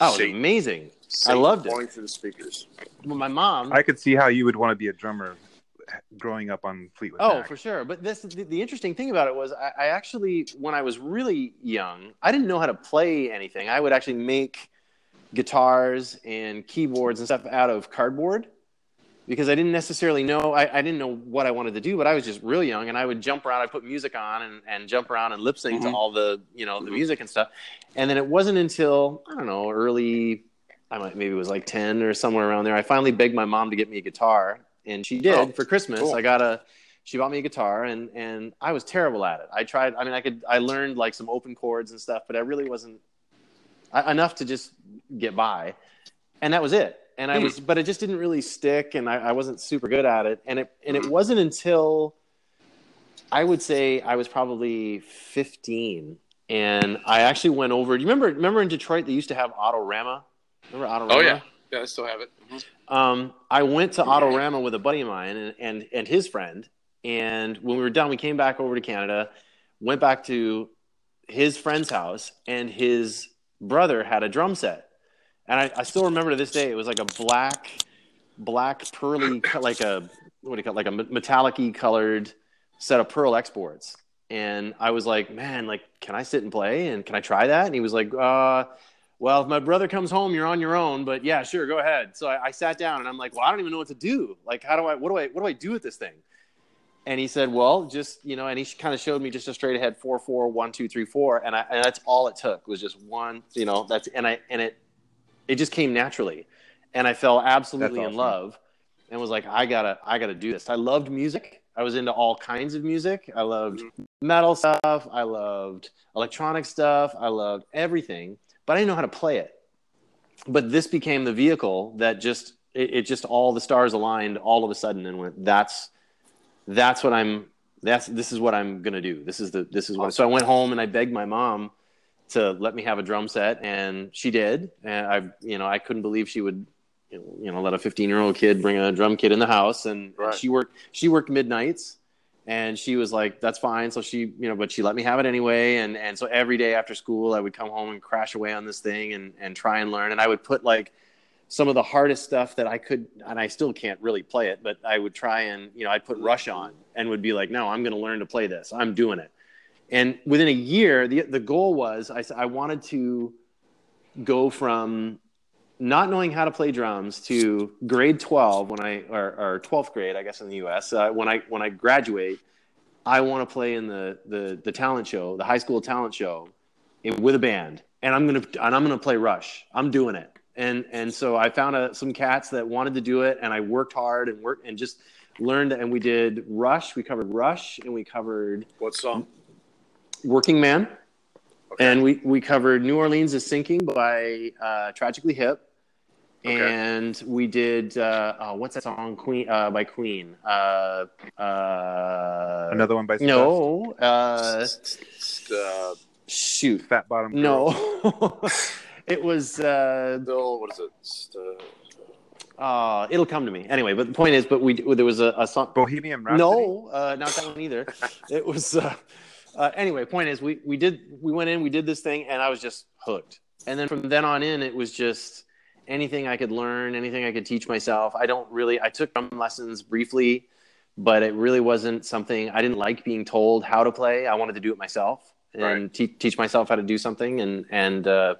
Speaker 2: oh, it was amazing.
Speaker 1: Satan
Speaker 2: loved it.
Speaker 1: Pointing through the speakers.
Speaker 2: Well, my mom,
Speaker 3: I could see how you would want to be a drummer growing up on Fleetwood
Speaker 2: Oh,
Speaker 3: Mac.
Speaker 2: for sure. But this the, the interesting thing about it was I, I actually when I was really young, I didn't know how to play anything. I would actually make guitars and keyboards and stuff out of cardboard because I didn't necessarily know I, I didn't know what I wanted to do, but I was just real young and I would jump around, I'd put music on and, and jump around and lip sync
Speaker 1: Mhm.
Speaker 2: to all the you know, the
Speaker 1: Mhm.
Speaker 2: music and stuff. And then it wasn't until I don't know, early I might maybe it was like ten or somewhere around there. I finally begged my mom to get me a guitar and she did
Speaker 1: Oh,
Speaker 2: for Christmas.
Speaker 1: cool.
Speaker 2: I got a she bought me a guitar and and I was terrible at it. I tried. I mean, I could. I learned like some open chords and stuff, but I really wasn't I, enough to just get by. And that was it. And I
Speaker 1: Hmm.
Speaker 2: was, but it just didn't really stick, and I, I wasn't super good at it. And it and it wasn't until I would say I was probably fifteen, and I actually went over. Do you remember? Remember in Detroit they used to have Autorama. Remember Autorama?
Speaker 1: Oh yeah. Yeah, I still have it. Mhm.
Speaker 2: um, I went to Autorama with a buddy of mine and, and, and his friend. And when we were done, we came back over to Canada, went back to his friend's house, and his brother had a drum set. And I, I still remember to this day, it was like a black, black pearly, like a, what do you call it, like a metallic colored set of Pearl exports. And I was like, man, like, can I sit and play? And can I try that? And he was like, uh, well, if my brother comes home, you're on your own. But yeah, sure, go ahead. So I, I sat down and I'm like, well, I don't even know what to do. Like, how do I? What do I? What do I do with this thing? And he said, well, just you know, and he kind of showed me just a straight ahead four four one two three four, and I and that's all it took was just one, you know, that's and I and it it just came naturally, and I fell absolutely
Speaker 3: That's
Speaker 2: in love, and was like, I gotta I gotta do this. I loved music. I was into all kinds of music. I loved mm-hmm. metal stuff. I loved electronic stuff. I loved everything, but I didn't know how to play it. But this became the vehicle that just it, it just all the stars aligned all of a sudden and went. That's that's what I'm. That's this is what I'm gonna do. This is the this is what. So I went home and I begged my mom to let me have a drum set, and she did. And I, you know, I couldn't believe she would, you know, let a 15 year old kid bring a drum kit in the house, and, and
Speaker 1: Right.
Speaker 2: she worked. She worked midnights, and she was like, "That's fine." So she, you know, but she let me have it anyway, and and so every day after school, I would come home and crash away on this thing and and try and learn, and I would put like some of the hardest stuff that I could, and I still can't really play it, but I would try and, you know, I'd put Rush on and would be like, no, I'm going to learn to play this. I'm doing it. And within a year, the, the goal was i i wanted to go from not knowing how to play drums to grade 12 when I, or, or 12th grade, I guess in the US, uh, when I, when I graduate, I want to play in the, the, the talent show, the high school talent show in, with a band. And I'm going to, and I'm to play Rush. I'm doing it and and so I found uh some cats that wanted to do it, and I worked hard and worked and just learned. And we did Rush. We covered Rush, and we covered
Speaker 1: What song?
Speaker 2: Working Man,
Speaker 1: Okay.
Speaker 2: and we we covered New Orleans is Sinking by uh, Tragically Hip,
Speaker 1: Okay.
Speaker 2: and we did uh, oh, what's that song Queen uh, by Queen. Uh, uh,
Speaker 3: Another one by
Speaker 2: no, uh,
Speaker 1: Uh,
Speaker 2: shoot,
Speaker 3: Fat Bottom. Girl.
Speaker 2: no, it was. Uh,
Speaker 1: Bill, what is it? It's, uh,
Speaker 2: Uh, it'll come to me anyway. But the point is, but we there was a, a song.
Speaker 3: Bohemian Rhapsody.
Speaker 2: No, uh, not that one either. it was. Uh, uh, anyway, point is, we we did we went in, we did this thing, and I was just hooked. And then from then on in, it was just anything I could learn, anything I could teach myself. I don't really. I took drum lessons briefly, but it really wasn't something I didn't like being told how to play. I wanted to do it myself and
Speaker 1: Right.
Speaker 2: te- teach myself how to do something. And and uh,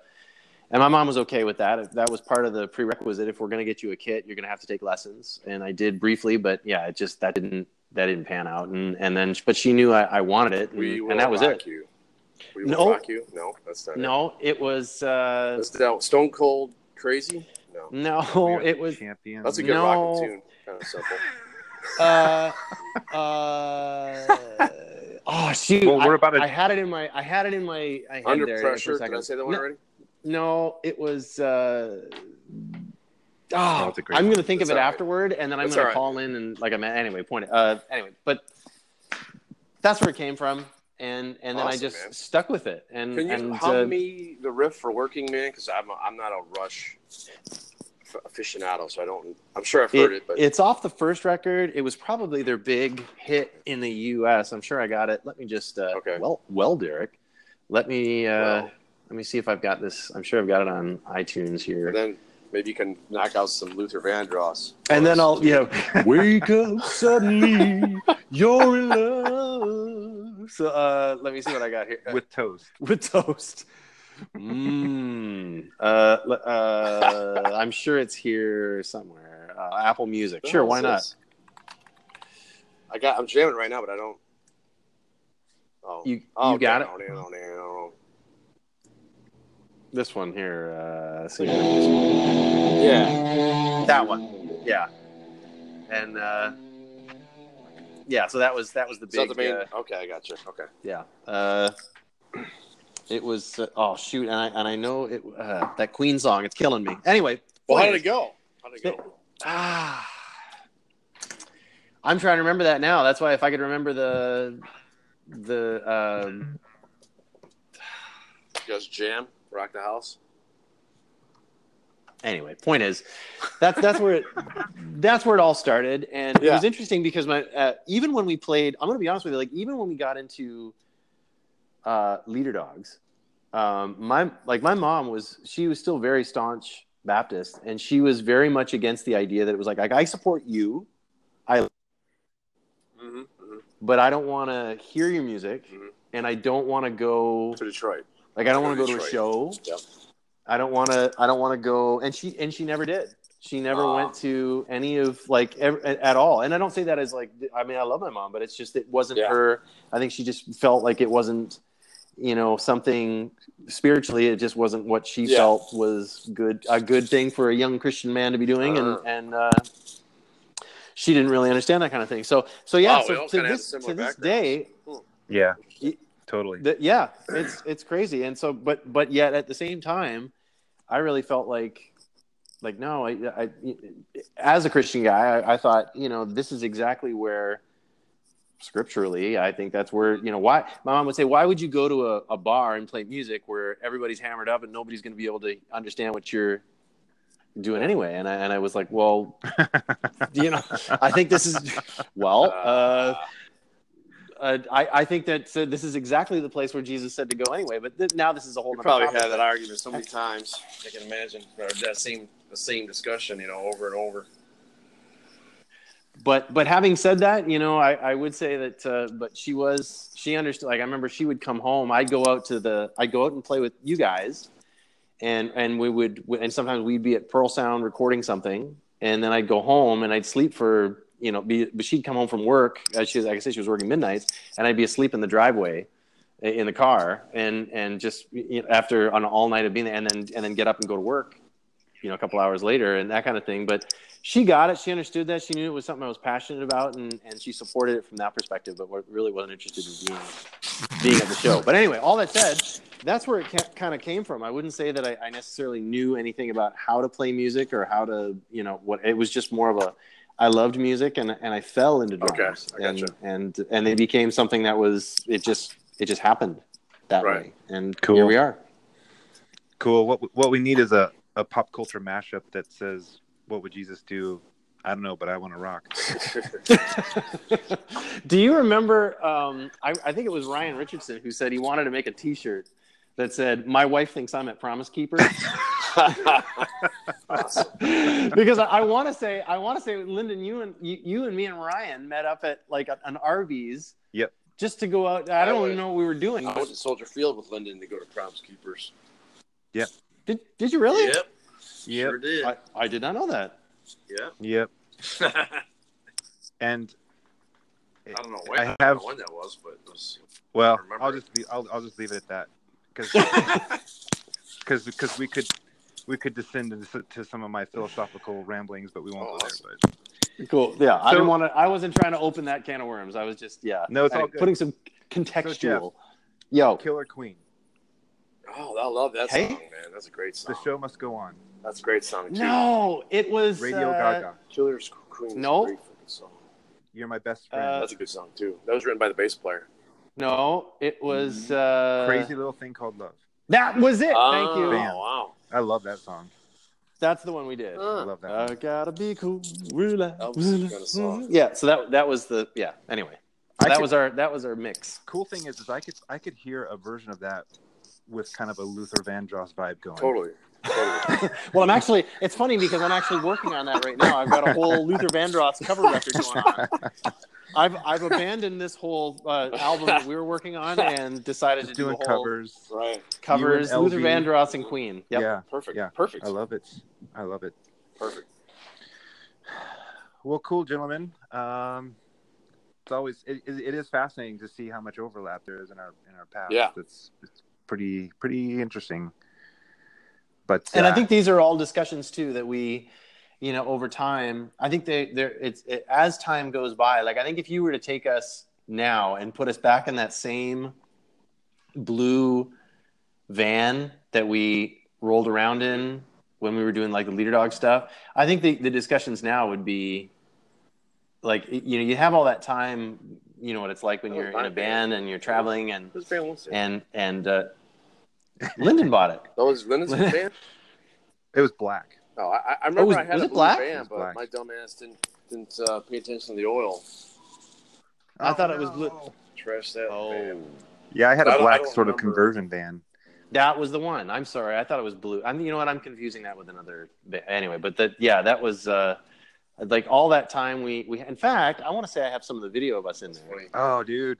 Speaker 2: and my mom was okay with that. That was part of the prerequisite. If we're going to get you a kit, you're going to have to take lessons. And I did briefly, but yeah, it just that didn't that didn't pan out. And and then, but she knew I, I wanted it, and,
Speaker 1: We will
Speaker 2: and that was it.
Speaker 1: you. We will
Speaker 2: No.
Speaker 1: rock you. No, that's not it.
Speaker 2: No, it was uh,
Speaker 1: That's that Stone Cold Crazy. No,
Speaker 2: no, it was
Speaker 3: champions.
Speaker 1: that's a good
Speaker 2: No.
Speaker 1: rocking tune. Kind of simple.
Speaker 2: uh, uh, oh shoot!
Speaker 3: Well, we're
Speaker 2: I-
Speaker 3: about to-
Speaker 2: I had it in my I had it in my I had
Speaker 1: Under
Speaker 2: there
Speaker 1: pressure.
Speaker 2: For a
Speaker 1: Did I say that one
Speaker 2: no,
Speaker 1: already?
Speaker 2: no, it was. Uh,
Speaker 3: Oh, it's a great
Speaker 2: I'm going to think
Speaker 1: That's
Speaker 2: of it
Speaker 1: right.
Speaker 2: afterward, and then I'm going to call in and like I'm anyway. Point. Uh, anyway, but that's where it came from, and and then I just
Speaker 1: man.
Speaker 2: stuck with it. And
Speaker 1: Can you
Speaker 2: and,
Speaker 1: hum
Speaker 2: uh,
Speaker 1: me the riff for Working Man? Because I'm a, I'm not a Rush aficionado, so I don't. I'm sure I've heard it, but
Speaker 2: it's off the first record. It was probably their big hit in the U.S. I'm sure I got it. Let me just. Uh,
Speaker 1: Okay.
Speaker 2: Well, well, Derek, let me. Uh,
Speaker 1: Well.
Speaker 2: Let me see if I've got this. I'm sure I've got it on iTunes here.
Speaker 1: then maybe you can knock out some Luther Vandross.
Speaker 2: and then I'll, you know, wake up suddenly, you're in love. So uh, let me see what I got here.
Speaker 3: With toast.
Speaker 2: with toast. Mmm. Uh, uh, I'm sure it's here somewhere. Uh, Apple Music. Sure, why not?
Speaker 1: I got. I'm jamming right now, but I don't. Oh,
Speaker 2: You-
Speaker 1: oh,
Speaker 2: you got
Speaker 1: down, down, down.
Speaker 2: This one here. Uh, see
Speaker 1: Yeah.
Speaker 2: that one. Yeah. And uh, yeah, so that was that was the big.
Speaker 1: the main?
Speaker 2: uh,
Speaker 1: okay, I got you. Okay.
Speaker 2: yeah. Uh, it was. Uh, oh shoot! And I and I know it. Uh, that Queen song. It's killing me. Anyway.
Speaker 1: Well, how did it go? How did it go?
Speaker 2: Ah. I'm trying to remember that now. That's why if I could remember the the um,
Speaker 1: You guys jam, rock the house.
Speaker 2: anyway, point is that's that's where it that's where it all started, and it was interesting because my uh, even when we played, I'm going to be honest with you, like even when we got into uh, leader dogs, um, my like my mom was she was still very staunch Baptist, and she was very much against the idea that it was like, like I support you,
Speaker 1: Mm-hmm, mm-hmm.
Speaker 2: but I don't want to hear your music,
Speaker 1: Mhm.
Speaker 2: and I don't want to go
Speaker 1: To Detroit.
Speaker 2: Like I don't want to go to a show.
Speaker 1: Yep.
Speaker 2: I don't want to. I don't want to go. And she and she never did. She never
Speaker 1: Aw.
Speaker 2: went to any of like ev- at all. And I don't say that as like. I mean, I love my mom, but it's just it wasn't
Speaker 1: Yeah.
Speaker 2: her. I think she just felt like it wasn't. You know, something spiritually, it just wasn't what she
Speaker 1: Yeah.
Speaker 2: felt was good. A good thing for a young Christian man to be doing,
Speaker 1: Uh.
Speaker 2: and and. uh she didn't really understand that kind of thing. So, so yeah.
Speaker 1: Wow,
Speaker 2: so to this, to this
Speaker 1: backgrounds.
Speaker 2: day,
Speaker 3: Yeah,
Speaker 2: Y-
Speaker 3: totally.
Speaker 2: yeah, it's it's crazy, and so but but yet at the same time, I really felt like like no, I, I as a Christian guy, I, I thought you know this is exactly where scripturally I think that's where you know why my mom would say why would you go to a, a bar and play music where everybody's hammered up and nobody's going to be able to understand what you're doing anyway and I, and I was like well you know I think this is well uh, uh, I, I think that uh, this is exactly the place where Jesus said to go anyway. But th- now this is a whole. Nother
Speaker 1: probably
Speaker 2: topic.
Speaker 1: had that argument so many times. I can imagine, that same the same discussion, you know, over and over.
Speaker 2: But but having said that, you know, I, I would say that. Uh, but she was she understood. Like I remember she would come home. I'd go out to the. I'd go out and play with you guys, and and we would and sometimes we'd be at Pearl Sound recording something, and then I'd go home and I'd sleep for you know. Be, but she'd come home from work. She like I said, she was working midnights, and I'd be asleep in the driveway in the car and and just you know, after an all night of being there and then and then get up and go to work you know a couple hours later and that kind of thing but she got it she understood that she knew it was something i was passionate about and and she supported it from that perspective but really wasn't interested in being being at the show but anyway all that said that's where it kind of came from i wouldn't say that I, I necessarily knew anything about how to play music or how to you know what it was just more of a I loved music and and I fell into
Speaker 1: Okay,
Speaker 2: drums
Speaker 1: I
Speaker 2: and
Speaker 1: gotcha.
Speaker 2: and and they became something that was it just it just happened that
Speaker 1: Right.
Speaker 2: way and
Speaker 3: Cool.
Speaker 2: here we are
Speaker 3: Cool. What what we need is a, a pop culture mashup that says what would Jesus do? I don't know, but I want to rock.
Speaker 2: Do you remember? Um, I, I think it was Ryan Richardson who said he wanted to make a T-shirt that said, "My wife thinks I'm at Promise Keeper." because I, I want to say, I want to say, Lyndon, you and you, you and me and Ryan met up at like an Arby's.
Speaker 3: Yep.
Speaker 2: Just to go out. I don't even know what we were doing.
Speaker 1: I went to Soldier Field with Lyndon to go to Promise Keepers.
Speaker 2: Did Did you really?
Speaker 1: Yep.
Speaker 3: Yep.
Speaker 1: Sure did.
Speaker 2: I, I did not know that.
Speaker 1: Yep.
Speaker 3: Yep. and I
Speaker 1: don't know when,
Speaker 3: I
Speaker 1: I
Speaker 3: have-
Speaker 1: know when that was, but it was.
Speaker 3: well,
Speaker 1: remember
Speaker 3: I'll just be, I'll, I'll just leave it at that because because because we could we could descend into to some of my philosophical ramblings, but we won't
Speaker 1: Oh,
Speaker 3: go
Speaker 1: awesome.
Speaker 3: there. But
Speaker 2: Cool. Yeah, I didn't want to. I wasn't trying to open that can of worms. I was just yeah.
Speaker 3: No, it's all good.
Speaker 2: Putting some contextual. Yo,
Speaker 3: Killer Queen,
Speaker 1: Oh, I love that
Speaker 2: Hey.
Speaker 1: song, man. That's a great song.
Speaker 3: the show must go on.
Speaker 1: That's a great song. too.
Speaker 2: no, it was
Speaker 3: Radio
Speaker 2: uh,
Speaker 3: Gaga,
Speaker 1: Killer Queen.
Speaker 2: No.
Speaker 1: a great song.
Speaker 3: you're my best friend.
Speaker 2: Uh,
Speaker 1: That's a good song too. That was written by the bass player.
Speaker 2: No, it was uh,
Speaker 3: Crazy little thing called love.
Speaker 2: That was it. Thank
Speaker 1: Oh,
Speaker 2: you.
Speaker 3: Bam.
Speaker 1: wow.
Speaker 3: I love that song.
Speaker 2: That's the one we did.
Speaker 3: I
Speaker 1: Uh,
Speaker 3: love that.
Speaker 2: I gotta be cool. Relax.
Speaker 1: That was the kind of song.
Speaker 2: Yeah. So that that was the yeah. Anyway,
Speaker 3: I
Speaker 2: that
Speaker 3: could-
Speaker 2: was our that was our mix.
Speaker 3: cool thing is, is I could I could hear a version of that with kind of a Luther Vandross vibe going.
Speaker 1: Totally. Totally.
Speaker 2: Well, I'm actually. It's funny because I'm actually working on that right now. I've got a whole Luther Vandross cover record going on. I've I've abandoned this whole uh, album that we were working on and decided to
Speaker 3: Just
Speaker 2: do
Speaker 3: doing
Speaker 2: a whole
Speaker 3: covers.
Speaker 1: right.
Speaker 2: covers. Luther
Speaker 3: LV.
Speaker 2: Vandross and Queen. Yep.
Speaker 3: Yeah,
Speaker 1: Perfect.
Speaker 3: Yeah.
Speaker 1: Perfect.
Speaker 3: I love it. I love it.
Speaker 1: Perfect.
Speaker 3: Well, cool, gentlemen. Um, it's always it, it it is fascinating to see how much overlap there is in our in our paths.
Speaker 1: Yeah.
Speaker 3: it's it's pretty pretty interesting. But
Speaker 2: and I
Speaker 3: uh,
Speaker 2: think these are all discussions too that we, you know, over time. I think they they're it's it, as time goes by. Like I think if you were to take us now and put us back in that same blue van that we rolled around in when we were doing like the leader dog stuff, I think the the discussions now would be like you know you have all that time. You know what it's like when
Speaker 1: Oh,
Speaker 2: you're in a band and you're traveling and
Speaker 1: This band wants it.
Speaker 2: and and uh, Lyndon bought it.
Speaker 1: That was Lyndon's band.
Speaker 3: it was black.
Speaker 1: No, I, I remember
Speaker 2: was-
Speaker 1: I had
Speaker 2: was
Speaker 1: a
Speaker 2: it
Speaker 1: blue
Speaker 2: black?
Speaker 3: It
Speaker 1: band, but
Speaker 3: black.
Speaker 1: my dumb ass didn't didn't uh, pay attention to the oil.
Speaker 2: I
Speaker 3: Oh,
Speaker 2: thought it was blue.
Speaker 1: Trash that
Speaker 2: Oh.
Speaker 1: band.
Speaker 3: Yeah, I had
Speaker 1: I
Speaker 3: a black
Speaker 1: don't
Speaker 3: sort of conversion van.
Speaker 2: That was the one. I'm sorry. I thought it was blue. I mean, you know what? I'm confusing that with another. ba- Anyway, but that yeah, that was uh, like all that time we we. In fact, I want to say I have some of the video of us in there.
Speaker 3: Oh, dude.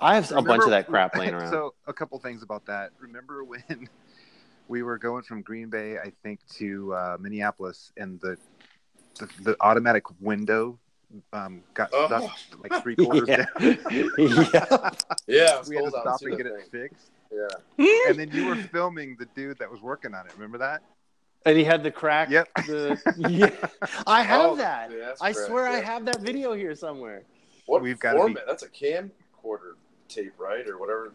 Speaker 2: I have a bunch of that crap laying around.
Speaker 3: So a couple things about that. Remember when we were going from Green Bay, I think, to uh, Minneapolis, and the, the the automatic window um, got
Speaker 1: Oh.
Speaker 3: stuck like three quarters
Speaker 2: yeah.
Speaker 3: down.
Speaker 2: yeah.
Speaker 1: Yeah,
Speaker 3: we had to stop and
Speaker 1: the
Speaker 3: get it fixed.
Speaker 1: Yeah.
Speaker 3: And then you were filming the dude that was working on it. Remember that?
Speaker 2: And he had the crack.
Speaker 3: Yep.
Speaker 2: The, yeah. I have
Speaker 1: Oh,
Speaker 2: that.
Speaker 1: yeah,
Speaker 2: I
Speaker 1: correct,
Speaker 2: swear I have that video here somewhere.
Speaker 1: What
Speaker 3: We've gotta
Speaker 1: format?
Speaker 3: be-
Speaker 1: That's a camcorder tape, right, or whatever.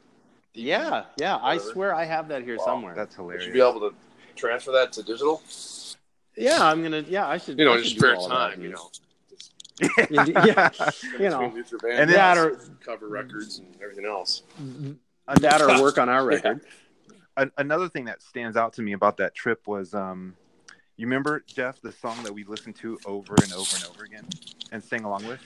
Speaker 2: Yeah, yeah. I swear I have that here
Speaker 1: Wow,
Speaker 2: somewhere.
Speaker 3: That's
Speaker 1: Would
Speaker 3: hilarious.
Speaker 1: you should be able to transfer that to digital?
Speaker 2: yeah, I'm gonna. Yeah, I should.
Speaker 1: You know,
Speaker 2: I
Speaker 1: in your
Speaker 2: should do
Speaker 1: spare
Speaker 2: all that.
Speaker 1: time, you know.
Speaker 2: yeah, you know.
Speaker 1: Between Luther Van
Speaker 3: And
Speaker 2: that
Speaker 1: Vandross
Speaker 2: or
Speaker 1: cover records and everything else.
Speaker 2: that or work on our record.
Speaker 3: An- another thing that stands out to me about that trip was um, you remember Geoff the song that we listened to over and over and over again and sang along with.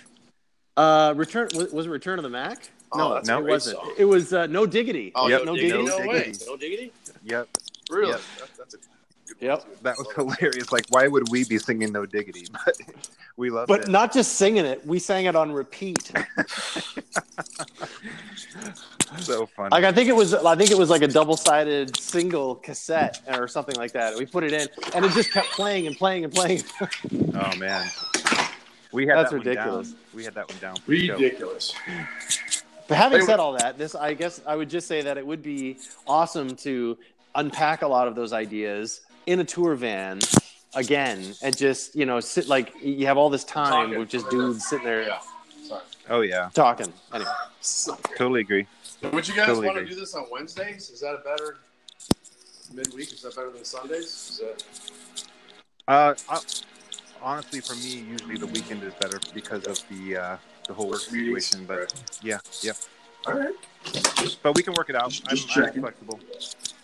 Speaker 2: Uh, return was, was it Return of the Mack?
Speaker 1: Oh,
Speaker 2: no,
Speaker 1: that's
Speaker 3: a
Speaker 2: it wasn't.
Speaker 1: song.
Speaker 2: It was uh, No Diggity.
Speaker 1: Oh,
Speaker 3: Yep.
Speaker 1: no,
Speaker 2: No
Speaker 1: diggity,
Speaker 2: diggity?
Speaker 1: no way.
Speaker 3: Diggity.
Speaker 1: No diggity?
Speaker 3: Yep,
Speaker 1: Really?
Speaker 3: Yep.
Speaker 1: That, that's a good
Speaker 2: Yep.
Speaker 3: that was hilarious. Like, why would we be singing No Diggity? But we loved
Speaker 2: But
Speaker 3: it.
Speaker 2: not just singing it, we sang it on repeat.
Speaker 3: so funny.
Speaker 2: Like I think it was, I think it was like a double-sided single cassette or something like that. We put it in, and it just kept playing and playing and playing.
Speaker 3: oh man, we had
Speaker 2: That's
Speaker 3: that
Speaker 2: ridiculous.
Speaker 3: down. We had that one down. for the show.
Speaker 1: Ridiculous.
Speaker 2: But having said all that, this I guess I would just say that it would be awesome to unpack a lot of those ideas in a tour van again and just you know sit like you have all this time
Speaker 1: Talking.
Speaker 2: with just dudes sitting there
Speaker 1: Yeah. Sorry.
Speaker 3: Oh yeah,
Speaker 2: talking. Anyway,
Speaker 3: totally agree.
Speaker 1: Would you guys
Speaker 3: Totally
Speaker 1: want to do this on Wednesdays? Is that a better midweek? Is that better than Sundays? Is that...
Speaker 3: Uh, I, honestly, for me, usually the weekend is better because of the uh, the whole work situation. But
Speaker 1: right.
Speaker 3: yeah, yep.
Speaker 1: All right.
Speaker 3: But we can work it out. I'm,
Speaker 1: Just
Speaker 3: I'm flexible.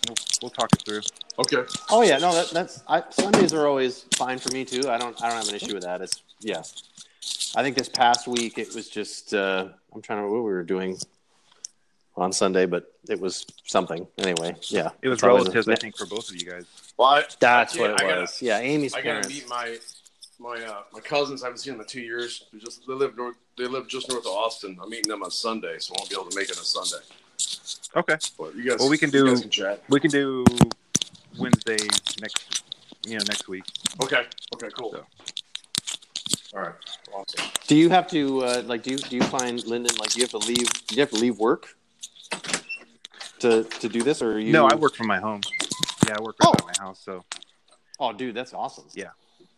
Speaker 3: We'll, we'll talk it through.
Speaker 1: Okay.
Speaker 2: Oh yeah, no, that, that's I, Sundays are always fine for me too. I don't I don't have an issue with that. It's yeah. I think this past week it was just uh, I'm trying to remember what we were doing on Sunday, but it was something anyway. Yeah,
Speaker 3: It was
Speaker 2: It's always
Speaker 3: relatives, I think, for both of you guys.
Speaker 1: Well, I,
Speaker 2: That's
Speaker 1: I
Speaker 2: what it
Speaker 1: can't- gotta-
Speaker 2: was. yeah, Amy's
Speaker 1: I gotta
Speaker 2: parents.
Speaker 1: meet my my uh, my cousins. I haven't seen them in two years. They just they live north. They live just north of Austin. I'm meeting them on Sunday, so I won't be able to make it on Sunday.
Speaker 3: Okay.
Speaker 1: But you guys,
Speaker 3: Well, we can do-
Speaker 1: can chat.
Speaker 3: We can do Wednesday next, you know, next week.
Speaker 1: Okay. Okay. Cool.
Speaker 3: So.
Speaker 1: All right. Awesome.
Speaker 2: Do you have to uh, like? Do you do you find Lyndon like? Do you have to leave? Do you have to leave work to to do this, or are you?
Speaker 3: No, I work from my home. Yeah, I work right
Speaker 2: Oh.
Speaker 3: at my house, so
Speaker 2: Oh, dude, that's awesome.
Speaker 3: Yeah.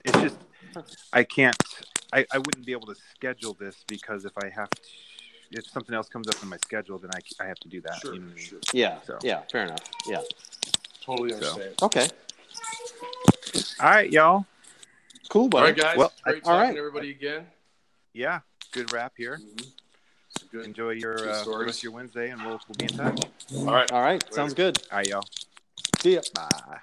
Speaker 3: it's just I can't. I, I wouldn't be able to schedule this because if I have to, if something else comes up in my schedule, then I, I have to do that.
Speaker 1: Sure.
Speaker 3: you know I mean?
Speaker 1: Sure.
Speaker 2: Yeah,
Speaker 3: So.
Speaker 2: yeah, fair enough. Yeah.
Speaker 1: Totally understand.
Speaker 2: Okay.
Speaker 3: All right, y'all.
Speaker 2: Cool,
Speaker 1: All
Speaker 2: buddy.
Speaker 1: right, guys.
Speaker 3: Well,
Speaker 1: Great
Speaker 2: all
Speaker 1: talking
Speaker 2: right.
Speaker 1: to everybody again.
Speaker 3: Yeah, good wrap here.
Speaker 1: It's good.
Speaker 3: Enjoy your
Speaker 1: Good
Speaker 3: uh,
Speaker 1: stories.
Speaker 3: rest of your Wednesday, and we'll we'll be in touch.
Speaker 1: All right.
Speaker 2: All right, sounds good.
Speaker 3: All right, y'all.
Speaker 2: See ya.
Speaker 3: Bye.